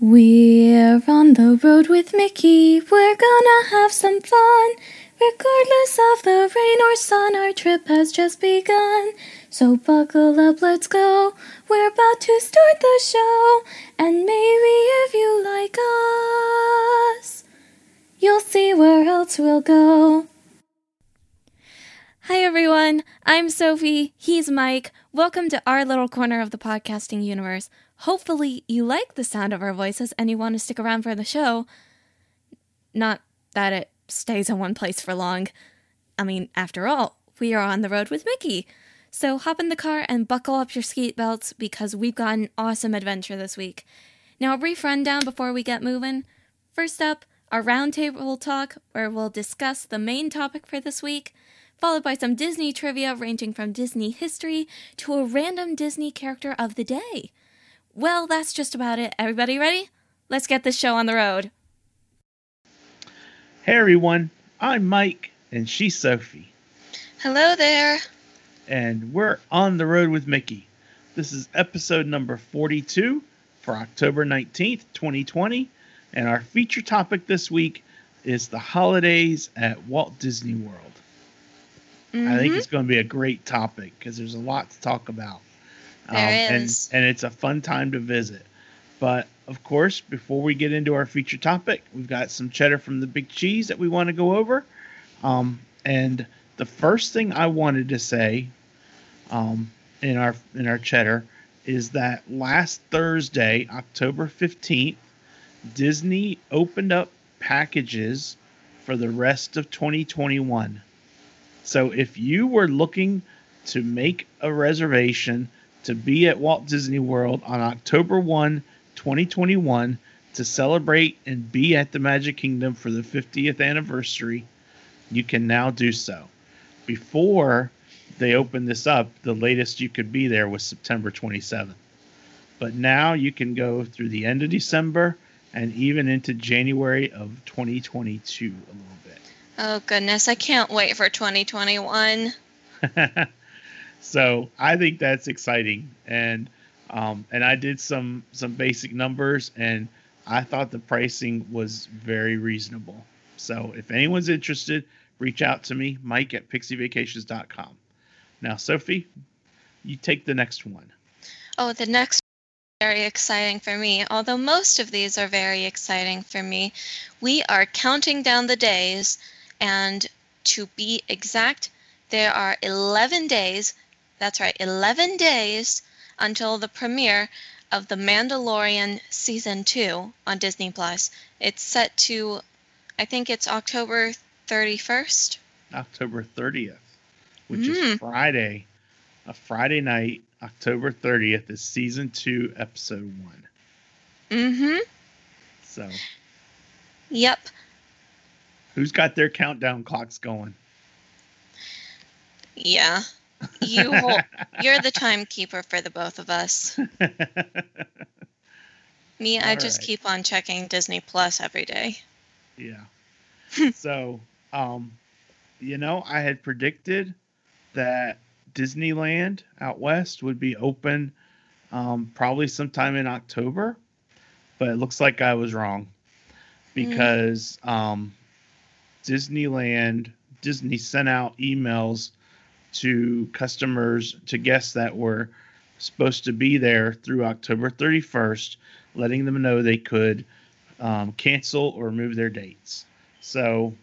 We're on the road with Mickey. We're gonna have some fun. Regardless of the rain or sun, our trip has just begun. So buckle up, let's go. We're about to start the show. And maybe if you like us, you'll see where else we'll go. Hi, everyone. I'm Sophie. He's Mike. Welcome to our little corner of the podcasting universe. Hopefully, you like the sound of our voices and you want to stick around for the show. Not that it stays in one place for long. I mean, after all, we are on the road with Mickey. So hop in the car and buckle up your skate belts because we've got an awesome adventure this week. Now, a brief rundown before we get moving. First up, our roundtable talk, where we'll discuss the main topic for this week, followed by some Disney trivia ranging from Disney history to a random Disney character of the day. Well, that's just about it. Everybody ready? Let's get this show on the road. Hey everyone, I'm Mike and she's Sophie. Hello there. And we're on the road with Mickey. This is episode number 42 for October 19th, 2020. And our feature topic this week is the holidays at Walt Disney World. Mm-hmm. I think mm-hmm. it's going to be a great topic because there's a lot to talk about. There um, is. And, and it's a fun time to visit. But of course, before we get into our feature topic, we've got some cheddar from the Big Cheese that we want to go over. Um, and the first thing I wanted to say um, in our in our cheddar is that last Thursday, October 15th, Disney opened up packages for the rest of 2021. So if you were looking to make a reservation to be at Walt Disney World on October 1, 2021 to celebrate and be at the Magic Kingdom for the 50th anniversary, you can now do so. Before they opened this up, the latest you could be there was September 27th. But now you can go through the end of December and even into January of 2022 a little bit. Oh, goodness. I can't wait for 2021. So I think that's exciting, and um, and I did some some basic numbers, and I thought the pricing was very reasonable. So if anyone's interested, reach out to me, Mike at pixievacations.com. Now, Sophie, you take the next one. Oh, the next very exciting for me. Although most of these are very exciting for me, we are counting down the days, and to be exact, there are 11 days that's right, 11 days until the premiere of The Mandalorian Season 2 on Disney Plus. It's set to, I think it's October 31st. October 30th, which mm. is Friday. A Friday night, October 30th is Season 2, Episode 1. Mm hmm. So. Yep. Who's got their countdown clocks going? Yeah. You hold, you're the timekeeper for the both of us. Me, I just right. keep on checking Disney Plus every day. Yeah. so, um, you know, I had predicted that Disneyland out west would be open um, probably sometime in October, but it looks like I was wrong because mm. um, Disneyland Disney sent out emails to customers, to guests that were supposed to be there through October 31st, letting them know they could um, cancel or move their dates. So,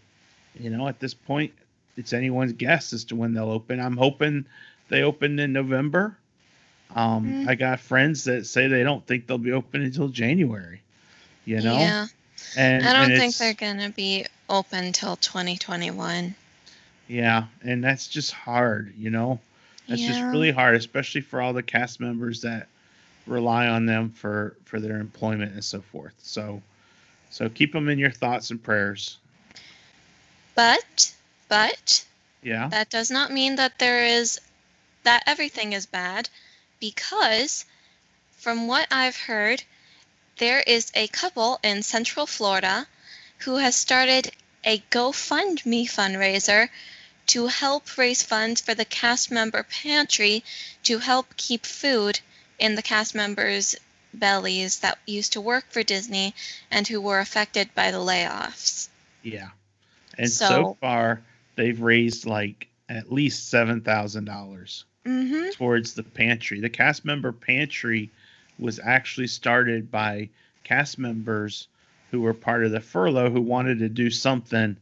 you know, at this point, it's anyone's guess as to when they'll open. I'm hoping they open in November. Um, mm-hmm. I got friends that say they don't think they'll be open until January. You know? Yeah. And I don't think they're going to be open till 2021. Yeah, and that's just hard, you know. That's yeah. just really hard, especially for all the cast members that rely on them for for their employment and so forth. So so keep them in your thoughts and prayers. But but yeah. That does not mean that there is that everything is bad because from what I've heard there is a couple in Central Florida who has started a GoFundMe fundraiser to help raise funds for the cast member pantry to help keep food in the cast members' bellies that used to work for Disney and who were affected by the layoffs. Yeah. And so, So- far, they've raised like at least $7,000 Mm-hmm. towards the pantry. The cast member pantry was actually started by cast members who were part of the furlough who wanted to do something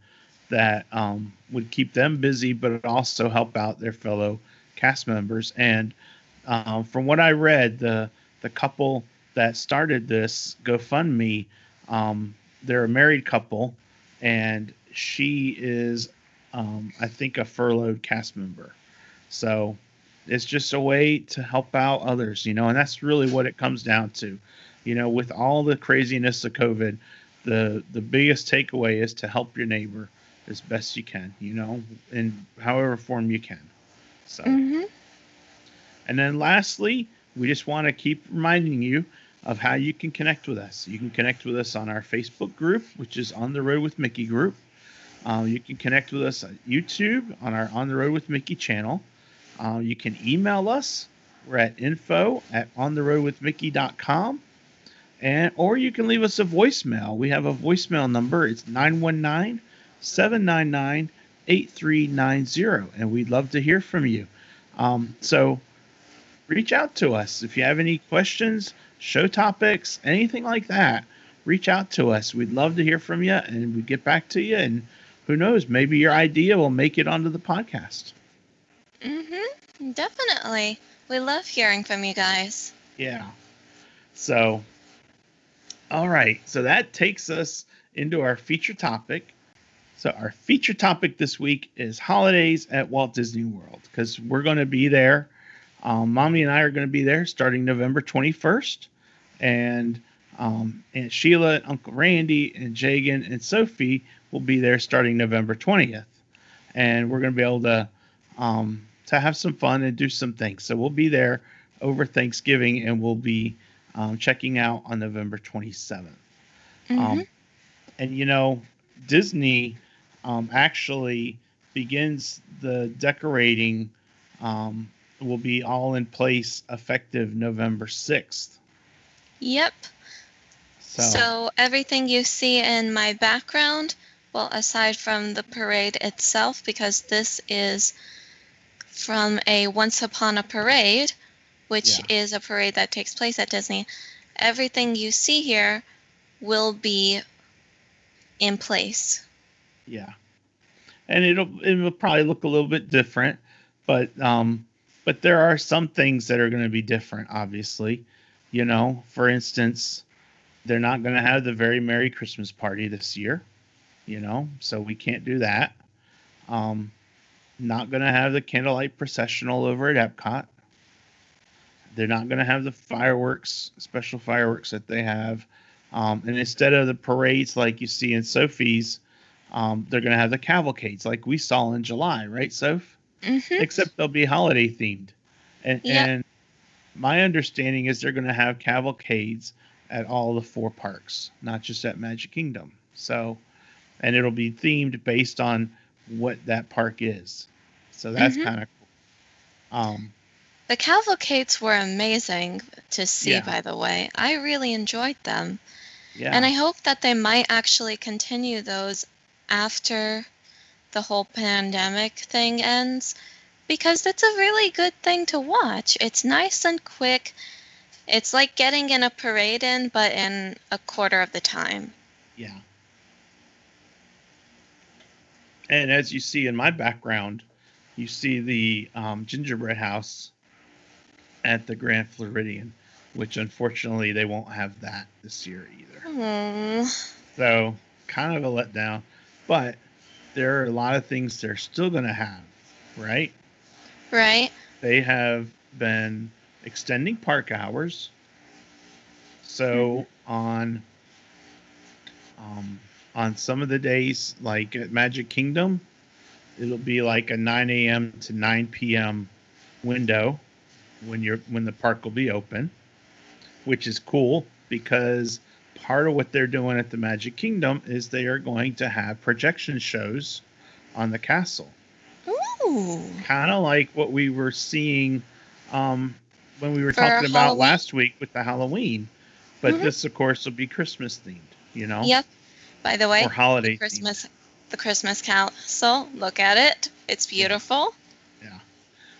that um, would keep them busy, but also help out their fellow cast members. And um, from what I read, the the couple that started this GoFundMe, um, they're a married couple, and she is, um, I think, a furloughed cast member. So it's just a way to help out others, you know, and that's really what it comes down to. You know, with all the craziness of COVID, the the biggest takeaway is to help your neighbor as best you can, you know, in however form you can. So, Mm-hmm. and then lastly, we just want to keep reminding you of how you can connect with us. You can connect with us on our Facebook group, which is On the Road with Mickey group. Uh, you can connect with us on YouTube on our On the Road with Mickey channel. Uh, you can email us. We're at info at ontheroadwithmickey.com. And or you can leave us a voicemail. We have a voicemail number. It's 919 799 8390. And we'd love to hear from you. Um, so reach out to us. If you have any questions, show topics, anything like that, reach out to us. We'd love to hear from you and we get back to you. And who knows, maybe your idea will make it onto the podcast. Mm-hmm. Definitely. We love hearing from you guys. Yeah. So, all right. So that takes us into our feature topic. So, our feature topic this week is holidays at Walt Disney World because we're going to be there. Um, Mommy and I are going to be there starting November 21st. And um, Aunt Sheila, and Uncle Randy, and Jagan and Sophie will be there starting November 20th. And we're going to be able to um, to have some fun and do some things. So we'll be there over Thanksgiving, and we'll be um, checking out on November 27th. Mm-hmm. Um, and you know, Disney um, actually begins the decorating um, will be all in place effective November 6th. yep. So, So everything you see in my background, well, aside from the parade itself, because this is from a Once Upon a Parade, which Yeah. is a parade that takes place at Disney, everything you see here will be in place. Yeah, and it'll it will probably look a little bit different, but um, but there are some things that are going to be different. Obviously, you know, for instance, they're not going to have the very merry Christmas party this year, you know, so we can't do that. Um, not going to have the candlelight processional over at Epcot. They're not going to have the fireworks, special fireworks that they have. Um, and instead of the parades like you see in Sophie's, um, they're going to have the cavalcades like we saw in July, right, Soph? hmm Except they'll be holiday themed. And, Yeah. and my understanding is they're going to have cavalcades at all the four parks, not just at Magic Kingdom. So, and it'll be themed based on what that park is. So that's Mhm. kind of cool. Um, The cavalcades were amazing to see, Yeah. by the way. I really enjoyed them. yeah. And I hope that they might actually continue those after the whole pandemic thing ends because it's a really good thing to watch. It's nice and quick. It's like getting in a parade in, but in a quarter of the time. Yeah. And as you see in my background, you see the um, gingerbread house at the Grand Floridian, which unfortunately they won't have that this year either. Hmm. So kind of a letdown, but there are a lot of things they're still going to have, right? Right? They have been extending park hours. So on um, on some of the days, like at Magic Kingdom, it'll be like a 9 a.m. to 9 p.m. window when you're when the park will be open, which is cool because part of what they're doing at the Magic Kingdom is they are going to have projection shows on the castle Ooh. kind of like what we were seeing um, when we were For talking about Halloween? last week with the Halloween. But Mhm. this, of course, will be Christmas themed. You know, Yep. By the way, or holiday themed. Christmas, the Christmas Castle. Look at it. It's beautiful. Yeah.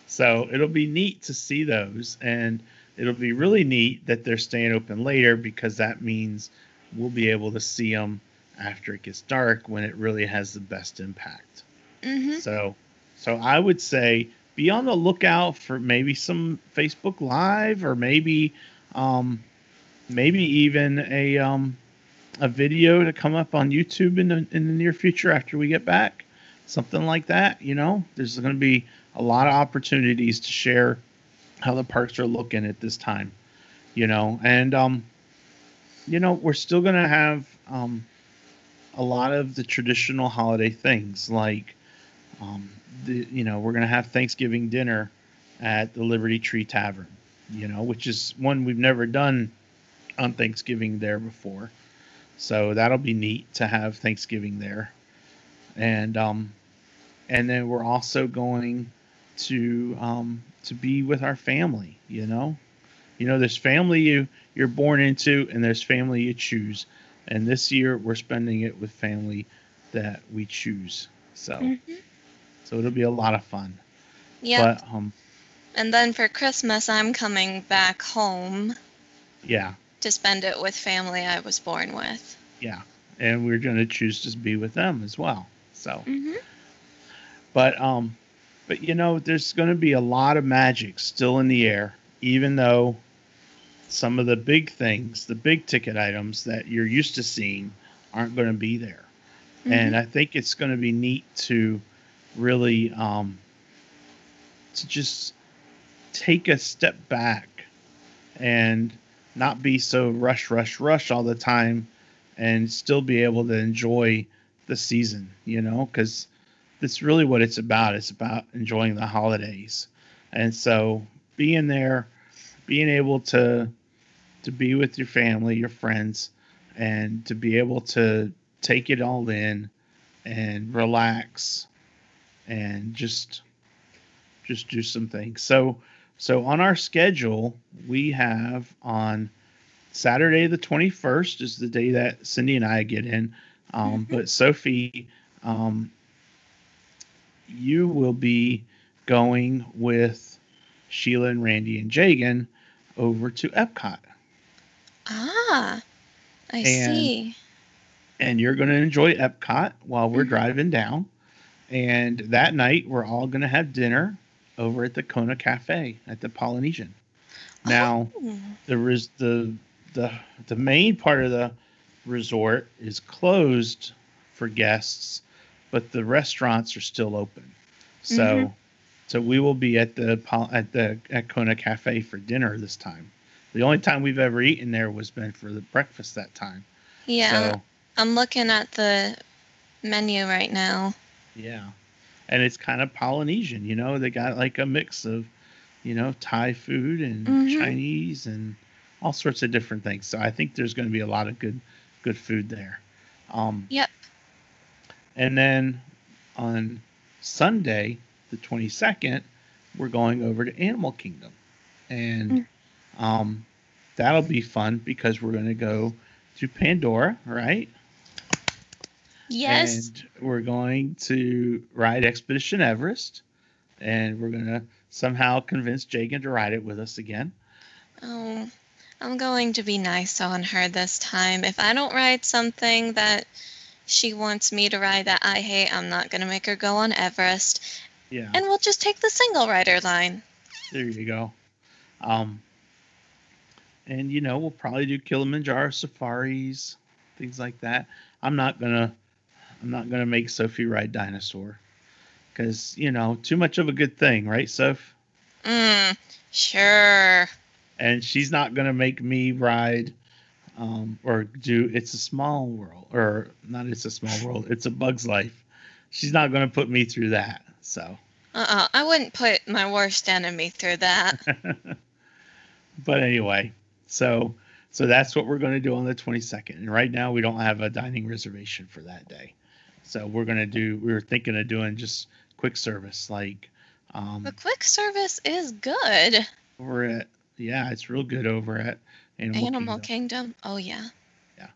So it'll be neat to see those, and it'll be really neat that they're staying open later because that means we'll be able to see them after it gets dark when it really has the best impact. hmm So, so I would say be on the lookout for maybe some Facebook Live or maybe, um, maybe even a um, a video to come up on YouTube in the in the near future after we get back, something like that. You know, there's going to be a lot of opportunities to share how the parks are looking at this time. You know, and um, you know, we're still to have um, a lot of the traditional holiday things like um, the you know we're gonna have Thanksgiving dinner at the Liberty Tree Tavern, you know, which is one we've never done on Thanksgiving there before, so that'll be neat to have Thanksgiving there, and um, and then we're also going to um to be with our family, you know, you know, there's family you you're born into, and there's family you choose, and this year we're spending it with family that we choose, so. hmm So it'll be a lot of fun. Yeah. But um and then for Christmas, I'm coming back home yeah, to spend it with family I was born with. yeah. And we're gonna choose to be with them as well. So hmm but um but you know, there's gonna be a lot of magic still in the air, even though some of the big things, the big ticket items that you're used to seeing aren't gonna be there. And I think it's gonna be neat to really um to just take a step back and not be so rush rush rush all the time and still be able to enjoy the season you know because that's really what it's about. It's about enjoying the holidays. And so being there being able to to be with your family your friends and to be able to take it all in and relax and just just do some things. So so on our schedule we have on saturday the 21st is the day that cindy and i get in. Um, Mhm. but sophie um, you will be going with sheila and randy and jagan over to epcot Ah, I And- see. and you're going to enjoy Epcot while we're Mhm. driving down. And that night, we're all going to have dinner over at the Kona Cafe at the Polynesian. Now, Oh. the res- the the the main part of the resort is closed for guests, but the restaurants are still open. So, Mhm. so we will be at the at the at Kona Cafe for dinner this time. The only time we've ever eaten there was been for the breakfast that time. yeah, So, I'm looking at the menu right now. Yeah. And it's kind of Polynesian, you know, they got like a mix of, you know, Thai food and Mhm. Chinese and all sorts of different things. So I think there's going to be a lot of good good food there. Um Yep. And then on Sunday, the 22nd, we're going over to Animal Kingdom. And Mm. um that'll be fun because we're going to go to Pandora, right? Yes. And we're going to ride Expedition Everest. And we're going to somehow convince Jagan to ride it with us again. Oh, I'm going to be nice on her this time. If I don't ride something that she wants me to ride that I hate, I'm not going to make her go on Everest. Yeah. And we'll just take the single rider line. There you go. Um, and you know, we'll probably do Kilimanjaro safaris, things like that. I'm not gonna, I'm not gonna make Sophie ride dinosaur, because you know, too much of a good thing, right, Soph? Mm, sure. And she's not gonna make me ride, um, or do It's a Small World, or not It's a Small World, It's a Bug's Life. She's not gonna put me through that. So, Uh-uh. I wouldn't put my worst enemy through that. but anyway, so so that's what we're going to do on the 22nd. And right now we don't have a dining reservation for that day. So we're going to do we were thinking of doing just quick service like um the quick service is good. over at yeah, it's real good over at Animal, Animal Kingdom. Kingdom. Oh yeah. Yeah.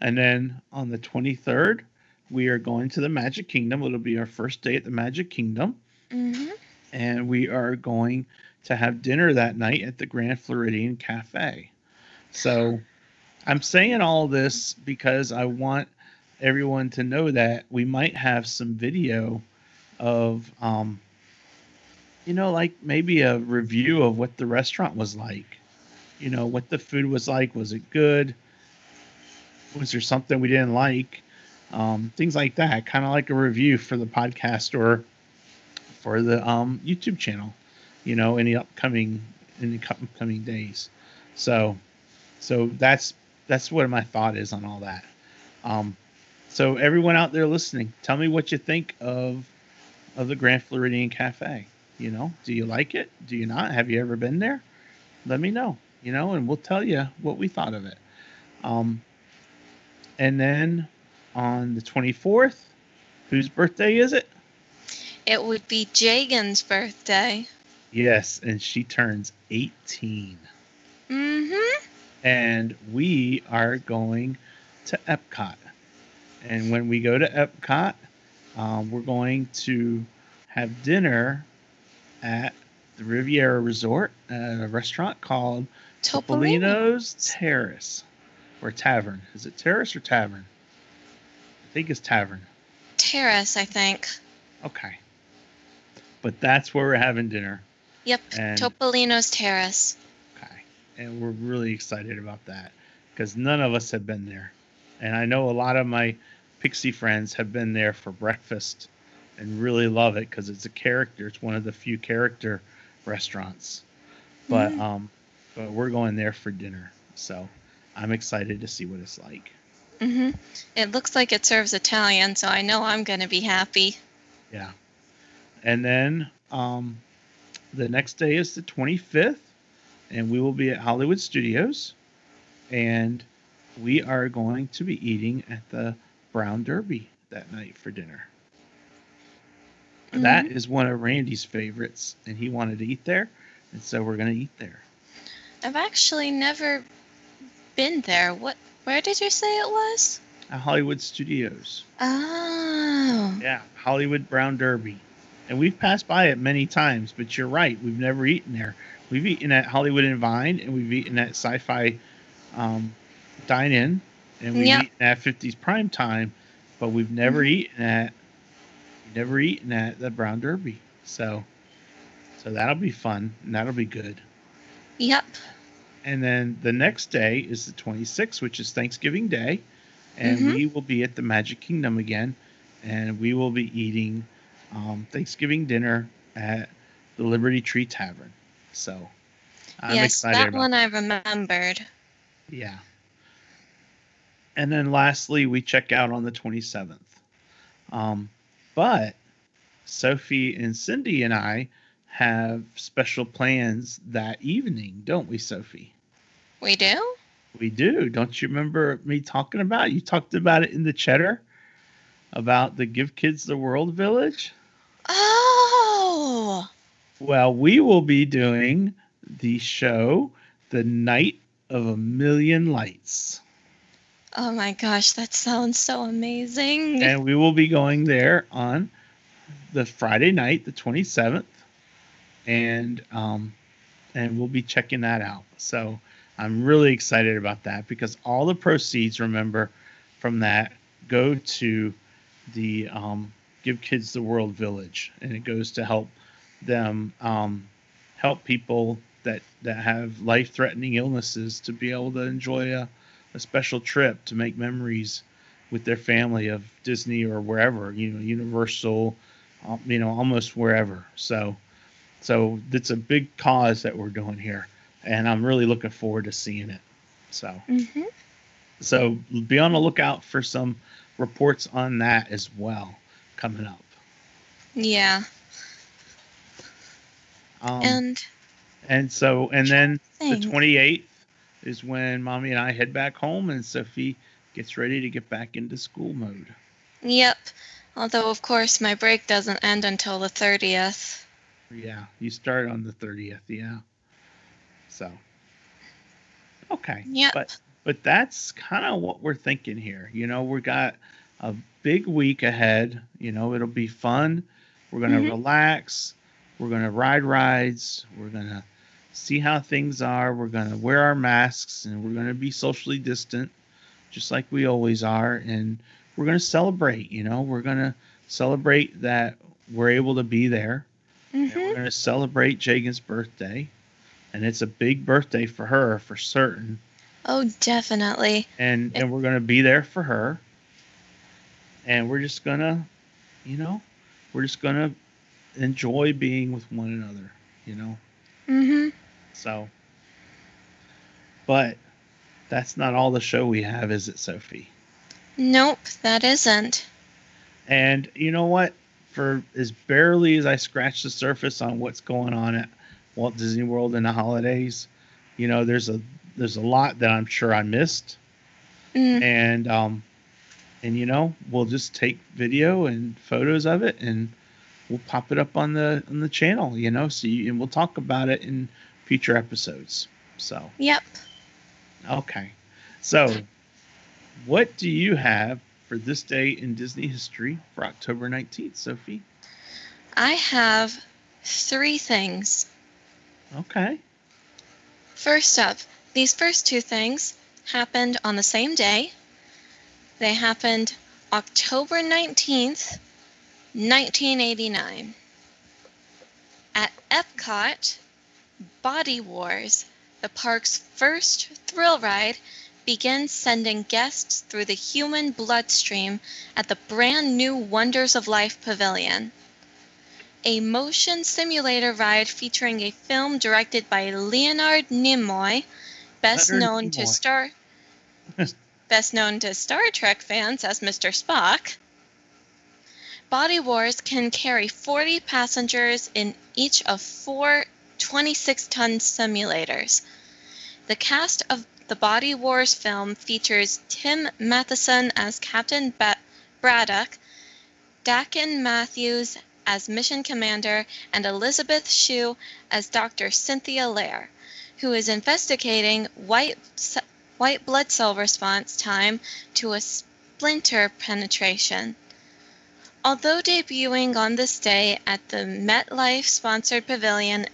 And then on the 23rd, we are going to the Magic Kingdom. It'll be our first day at the Magic Kingdom. hmm And we are going to have dinner that night at the Grand Floridian Cafe. So I'm saying all this because I want everyone to know that we might have some video of, um, you know, like maybe a review of what the restaurant was like. You know, what the food was like. Was it good? Was there something we didn't like? Um, things like that. Kind of like a review for the podcast or for the um, YouTube channel. You know, in the upcoming in the upcoming days. So, so that's that's what my thought is on all that. Um, so everyone out there listening, tell me what you think of of the Grand Floridian Cafe. You know, do you like it? Do you not? Have you ever been there? Let me know. You know, and we'll tell you what we thought of it. Um, and then on the 24th, whose birthday is it? It would be Jagan's birthday. Yes, and she turns 18. Mm-hmm. and we are going to Epcot. And when we go to Epcot, um, we're going to have dinner at the Riviera Resort at a restaurant called. Topolino's Terrace or Tavern. Is it Terrace or Tavern? I think it's Tavern. Terrace, I think. Okay. But that's where we're having dinner. Yep. And- Topolino's Terrace. Okay. And we're really excited about that because none of us have been there. And I know a lot of my Pixie friends have been there for breakfast and really love it because it's a character. It's one of the few character restaurants. But Mhm. um but we're going there for dinner. So I'm excited to see what it's like. hmm It looks like it serves Italian, so I know I'm going to be happy. Yeah. And then um, the next day is the 25th, and we will be at Hollywood Studios. And we are going to be eating at the Brown Derby that night for dinner. That is one of Randy's favorites, and he wanted to eat there. And so we're going to eat there. I've actually never been there. What? Where did you say it was? At Hollywood Studios. Oh. Yeah, Hollywood Brown Derby. And we've passed by it many times, but you're right. We've never eaten there. We've eaten at Hollywood and Vine, and we've eaten at Sci Fi um, Dine In, and we've Yeah. eaten at 50s Prime Time, but we've never Mhm. eaten at never eaten at the Brown Derby. So, so that'll be fun, and that'll be good. Yep. And then the next day is the 26th, which is Thanksgiving Day. And Mhm. we will be at the Magic Kingdom again. And we will be eating um, Thanksgiving dinner at the Liberty Tree Tavern. So I'm yes, excited that one I remembered. Yeah. And then lastly, we check out on the 27th. Um, but Sophie and Cindy and I have special plans that evening, don't we, Sophie? We do? We do. Don't you remember me talking about it? You talked about it in the cheddar about the Give Kids the World Village. Oh. Well, we will be doing the show The Night of a Million Lights. Oh my gosh, that sounds so amazing. and we will be going there on the Friday night, the 27th, and um, and we'll be checking that out. So I'm really excited about that because all the proceeds, remember, from that go to the um, Give Kids the World Village, and it goes to help them um, help people that that have life-threatening illnesses to be able to enjoy a, a special trip to make memories with their family of Disney or wherever, you know, Universal, um, you know, almost wherever. So, so it's a big cause that we're doing here, and I'm really looking forward to seeing it. So, hmm so be on the lookout for some reports on that as well coming up. Yeah. Um, and, and so, and then the 28th is when mommy and I head back home, and Sophie gets ready to get back into school mode. Yep. Although, of course, my break doesn't end until the 30th. Yeah, you start on the 30th, yeah. So, Okay. Yeah. But but that's kind of what we're thinking here. You know, we got a big week ahead. You know, it'll be fun. We're gonna Mhm. relax. We're gonna ride rides. We're gonna see how things are. We're gonna wear our masks and we're gonna be socially distant, just like we always are. And we're gonna celebrate. You know, we're gonna celebrate that we're able to be there. And hmm we're gonna celebrate Jagan's birthday. And it's a big birthday for her for certain. Oh, definitely. and and we're gonna be there for her. And we're just gonna you know we're just gonna enjoy being with one another you know? Hmm so but that's not all the show we have is it sophie? Nope, that isn't. and you know what? For as barely as i scratch the surface on what's going on at walt disney world in the holidays you know there's a there's a lot that i'm sure i missed Mm. and um and you know we'll just take video and photos of it and we'll pop it up on the on the channel you know so you, and we'll talk about it in future episodes so Yep. okay so what do you have for this day in disney history for october 19th sophie I have three things. Okay First up, these first two things happened on the same day. They happened October 19th, 1989. At Epcot, Body Wars, the park's first thrill ride, begins sending guests through the human bloodstream at the brand new Wonders of Life Pavilion a motion simulator ride featuring a film directed by Leonard Nimoy, best Leonard known to Star best known to Star Trek fans as Mr. Spock. Body Wars can carry 40 passengers in each of four 26-ton simulators. The cast of the Body Wars film features Tim Matheson as Captain ba- Braddock, Dakin Matthews as Mission Commander, and Elizabeth Shue as Dr. Cynthia Lair, who is investigating white, white blood cell response time to a splinter penetration. Although debuting on this day at the MetLife sponsored pavilion,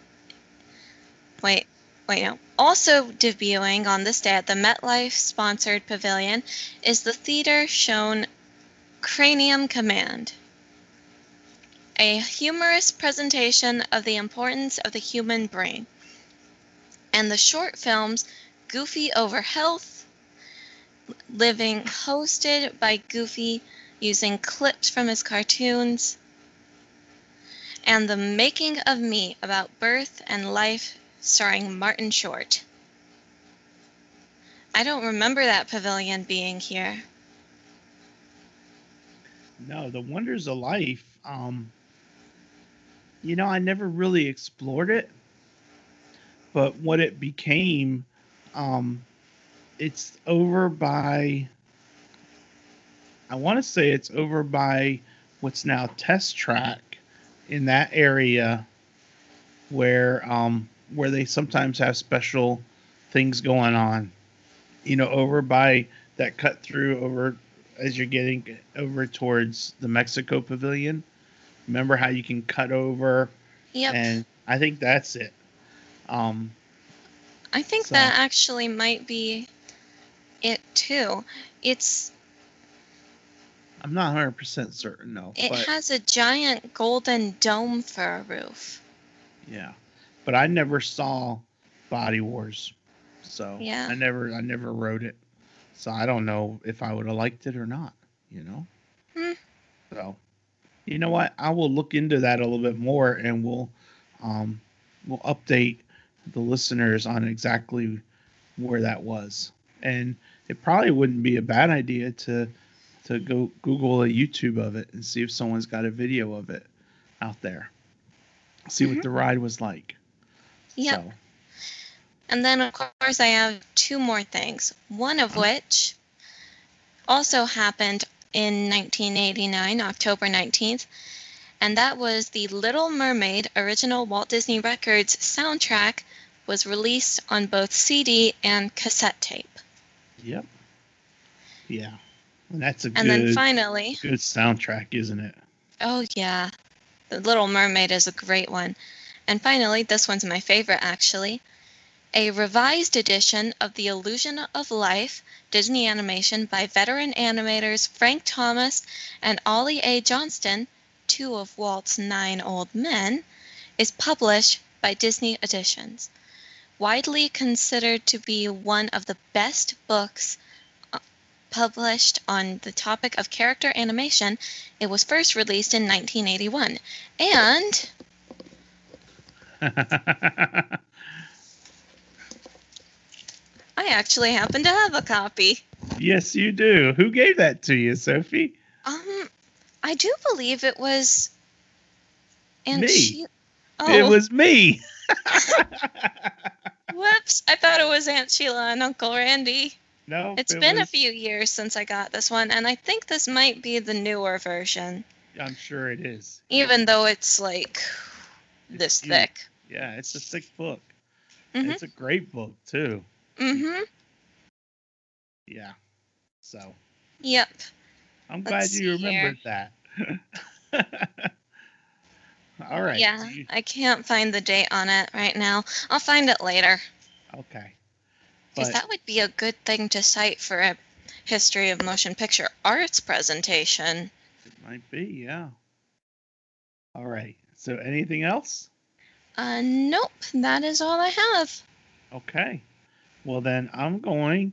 wait, wait, no. Also debuting on this day at the MetLife sponsored pavilion is the theater shown Cranium Command a humorous presentation of the importance of the human brain, and the short films Goofy Over Health, Living, hosted by Goofy using clips from his cartoons, and The Making of Me about birth and life, starring Martin Short. I don't remember that pavilion being here. no the wonders of life um you know i never really explored it but what it became um it's over by i want to say it's over by what's now test track in that area where um where they sometimes have special things going on. You know over by that cut through over as you're getting over towards the mexico pavilion remember how you can cut over Yep. and i think that's it um I think So- that actually might be it too. It's i'm not 100% certain no it has a giant golden dome for a roof. yeah but i never saw body wars so Yeah. i never i never wrote it so i don't know if i would have liked it or not you know Hmm. so you know what i will look into that a little bit more and we'll um we'll update the listeners on exactly where that was and it probably wouldn't be a bad idea to to go google a youtube of it and see if someone's got a video of it out there see what Mhm. the ride was like Yeah. so And then of course I have two more things. One of which also happened in 1989, October 19th, and that was the Little Mermaid original Walt Disney Records soundtrack was released on both CD and cassette tape. Yep. Yeah. And that's a And good, then finally, good soundtrack, isn't it? oh yeah, The Little Mermaid is a great one. And finally, this one's my favorite actually. A revised edition of The Illusion of Life Disney animation by veteran animators Frank Thomas and Ollie A. Johnston, two of Walt's nine old men, is published by Disney Editions. Widely considered to be one of the best books uh, published on the topic of character animation, it was first released in 1981. And I actually happen to have a copy. yes, you do. Who gave that to you, Sophie? Um, I do believe it was. Aunt Me. She- oh, It was me. whoops! I thought it was Aunt Sheila and Uncle Randy. no, It's it been a few years since I got this one, and I think this might be the newer version, I'm sure it is. even though it's like this huge. thick. Yeah, it's a thick book. Mhm. It's a great book too. Mm-hmm. Yeah. So Yep. I'm Let's glad you remembered that. All right. Yeah, you- I can't find the date on it right now. I'll find it later. okay. Because But that would be a good thing to cite for a history of motion picture arts presentation. it might be, yeah. All right. So anything else? Uh, nope, that is all I have. Okay. Well, then I'm going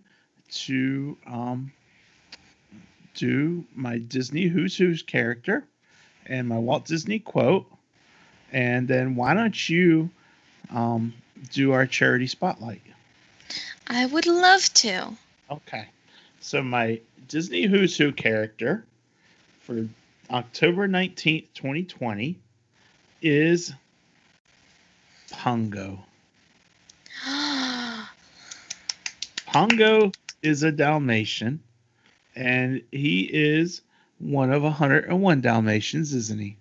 to um, do my Disney Who's Who's character and my Walt Disney quote. And then why don't you um, do our charity spotlight? I would love to. Okay. So my Disney Who's Who character for October 19th, 2020 is Pongo. Pongo is a Dalmatian, and he is one of 101 Dalmatians, isn't he?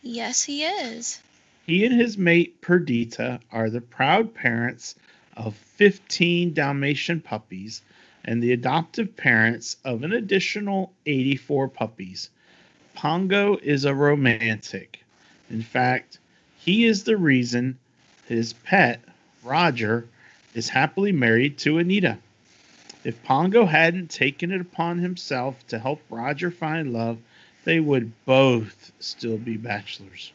yes, he is. He and his mate Perdita are the proud parents of 15 Dalmatian puppies and the adoptive parents of an additional 84 puppies. Pongo is a romantic. In fact, he is the reason his pet, Roger, is happily married to Anita. If Pongo hadn't taken it upon himself to help Roger find love, they would both still be bachelors.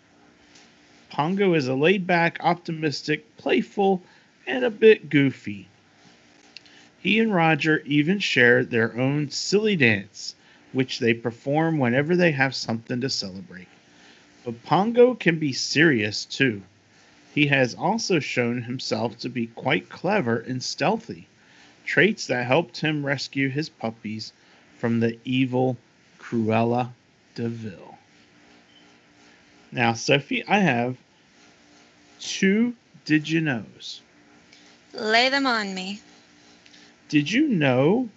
Pongo is a laid back, optimistic, playful, and a bit goofy. He and Roger even share their own silly dance, which they perform whenever they have something to celebrate. But Pongo can be serious too. He has also shown himself to be quite clever and stealthy, traits that helped him rescue his puppies from the evil Cruella de Vil. Now, Sophie, I have two did you knows. Lay them on me. Did you know?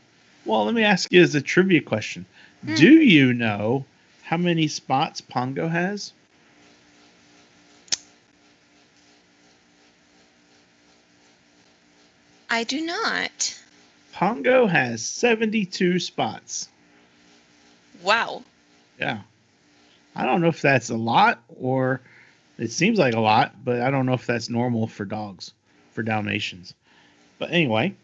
Well, let me ask you as a trivia question. Hmm. Do you know how many spots Pongo has? I do not. Pongo has 72 spots. Wow. Yeah. I don't know if that's a lot or it seems like a lot, but I don't know if that's normal for dogs, for Dalmatians. But anyway,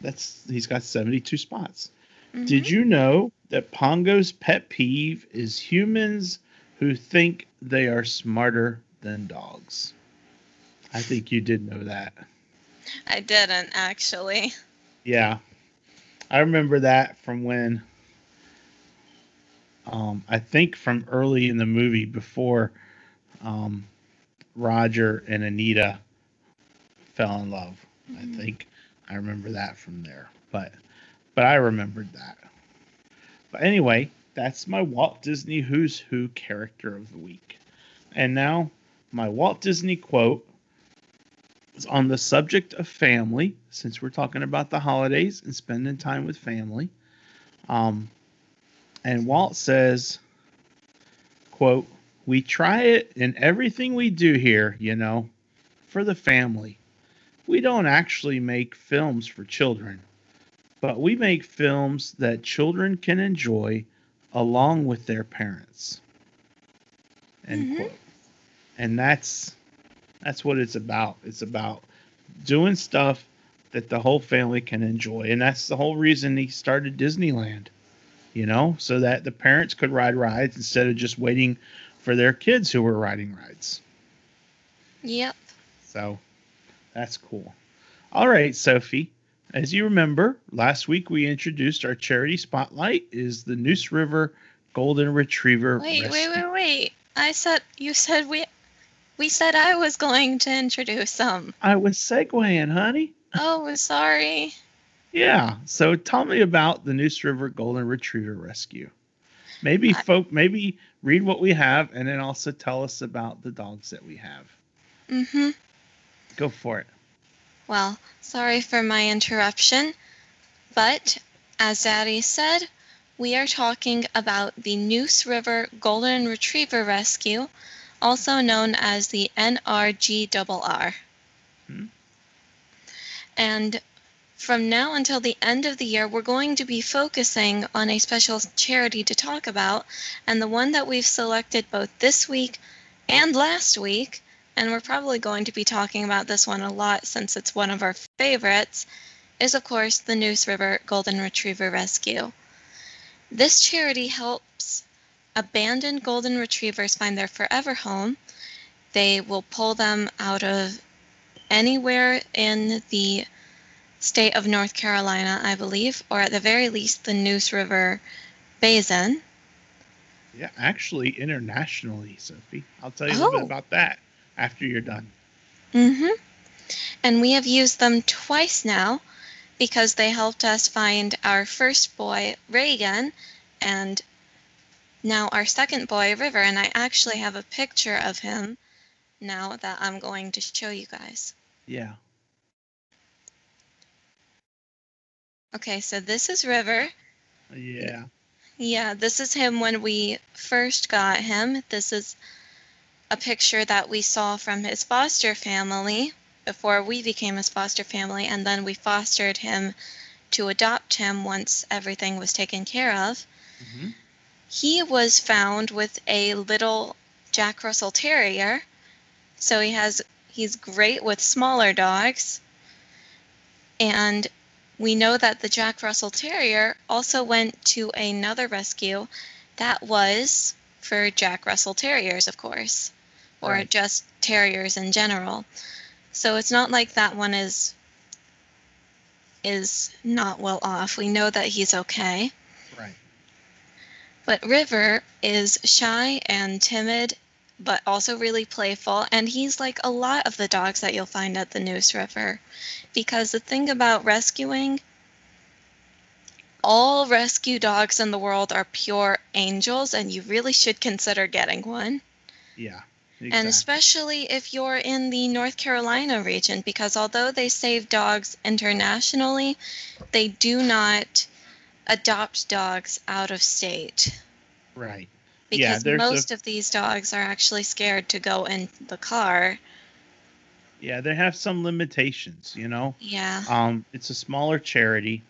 that's he's got 72 spots. Did Mhm. you know that Pongo's pet peeve is humans who think they are smarter than dogs? I think you did know that. I didn't actually. Yeah. I remember that from when um I think from early in the movie before um Roger and Anita fell in love. I Mhm. think I remember that from there. But but I remembered that. But anyway, that's my Walt Disney Who's Who character of the week. And now my Walt Disney quote on the subject of family, since we're talking about the holidays and spending time with family. Um, and Walt says, quote, we try it in everything we do here, you know, for the family. we don't actually make films for children, but we make films that children can enjoy along with their parents. End Mhm. quote. And that's that's what it's about. It's about doing stuff that the whole family can enjoy. And that's the whole reason he started Disneyland. You know, so that the parents could ride rides instead of just waiting for their kids who were riding rides. Yep. So that's cool. All right, Sophie. As you remember, last week we introduced our charity spotlight is the Neuse River Golden Retriever. Wait, wait, wait, wait. I said you said we we said I was going to introduce some. I was segueing, honey. Oh, sorry. Yeah. So tell me about the Neuse River Golden Retriever Rescue. Maybe I- folk maybe read what we have and then also tell us about the dogs that we have. Mm-hmm. Go for it. Well, sorry for my interruption, but as Daddy said, we are talking about the Neuse River Golden Retriever Rescue, also known as the NRGRR. Hmm. And from now until the end of the year, we're going to be focusing on a special charity to talk about, and the one that we've selected both this week and last week and we're probably going to be talking about this one a lot since it's one of our favorites, is of course the Neuse River Golden Retriever Rescue. This charity helps abandoned golden retrievers find their forever home. They will pull them out of anywhere in the state of North Carolina, I believe, or at the very least the Neuse River Basin. Yeah, actually internationally, Sophie. I'll tell you a little bit Oh. about that after you're done. Mm-hmm. And we have used them twice now because they helped us find our first boy, Reagan, and now our second boy, River. And I actually have a picture of him now that I'm going to show you guys. Yeah. Okay, so this is River. Yeah. Yeah, this is him when we first got him. This is a picture that we saw from his foster family before we became his foster family, and then we fostered him to adopt him once everything was taken care of. hmm He was found with a little Jack Russell Terrier, so he has he's great with smaller dogs. And we know that the Jack Russell Terrier also went to another rescue that was for Jack Russell Terriers, of course, or Right. just terriers in general. So it's not like that one is is not well off. We know that he's okay. Right. But River is shy and timid, but also really playful. And he's like a lot of the dogs that you'll find at the Neuse River. Because the thing about rescuing, all rescue dogs in the world are pure angels, and you really should consider getting one. Yeah. Exactly. And especially if you're in the North Carolina region, because although they save dogs internationally, they do not adopt dogs out of state right. Yeah, because a- most of these dogs are actually scared to go in the car. Yeah, they have some limitations, you know. Yeah. Um, it's a smaller charity,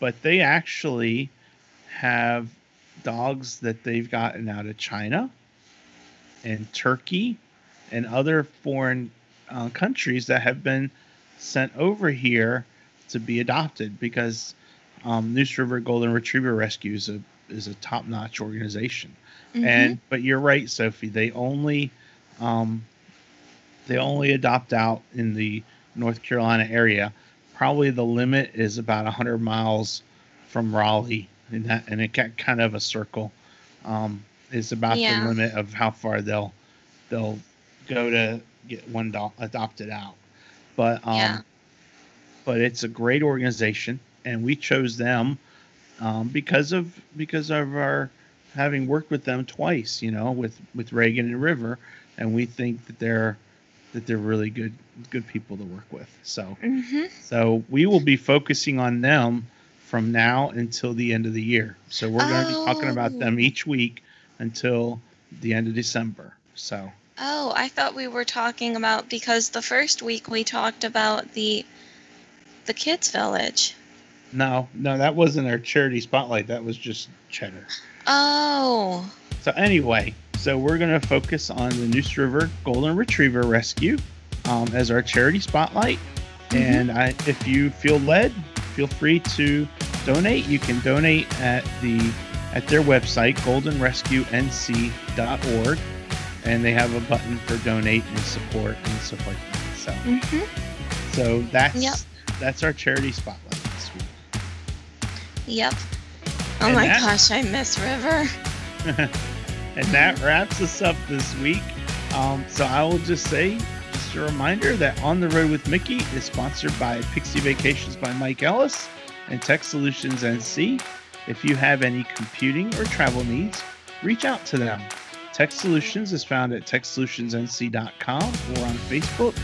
but they actually have dogs that they've gotten out of China and Turkey and other foreign uh, countries that have been sent over here to be adopted because um, Neuse River Golden Retriever Rescue is a is a top notch organization. Mhm. And but you're right, Sophie. They only um, they only adopt out in the North Carolina area. Probably the limit is about 100 miles from Raleigh, and that and it got kind of a circle. Um, is about Yeah. the limit of how far they'll they'll go to get one dog adopted out. But um, Yeah. but it's a great organization, and we chose them um, because of because of our having worked with them twice, you know, with with Reagan and River, and we think that they're that they're really good good people to work with. So Mhm. so we will be focusing on them from now until the end of the year. So we're going to be talking about them Oh. each week until the end of December. So Oh, I thought we were talking about because the first week we talked about the the kids village. No, no, that wasn't our charity spotlight. That was just cheddar. Oh. So anyway, so we're gonna focus on the Neuse River Golden Retriever Rescue um, as our charity spotlight. And I, if you feel led, feel free to donate. You can donate at the at their website goldenrescuenc.org, and they have a button for donate and support and stuff like that. So, Mhm. so that's Yep. that's our charity spotlight. Yep. Oh And my that- gosh, I miss River. and that wraps us up this week. Um, so I will just say, just a reminder that On the Road with Mickey is sponsored by Pixie Vacations by Mike Ellis and Tech Solutions NC. If you have any computing or travel needs, reach out to them. Tech Solutions is found at techsolutionsnc.com or on Facebook,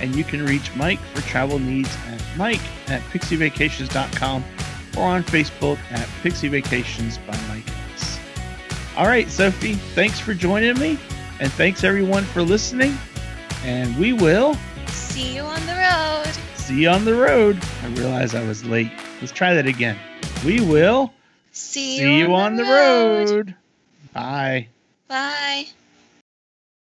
and you can reach Mike for travel needs at Mike at pixievacations.com or on Facebook at Pixie Vacations by Mike. All right, Sophie, thanks for joining me, and thanks everyone for listening. And we will See you on the road. see you on the road. I realized I was late. Let's try that again. We will See, see you on the road. Bye. Bye.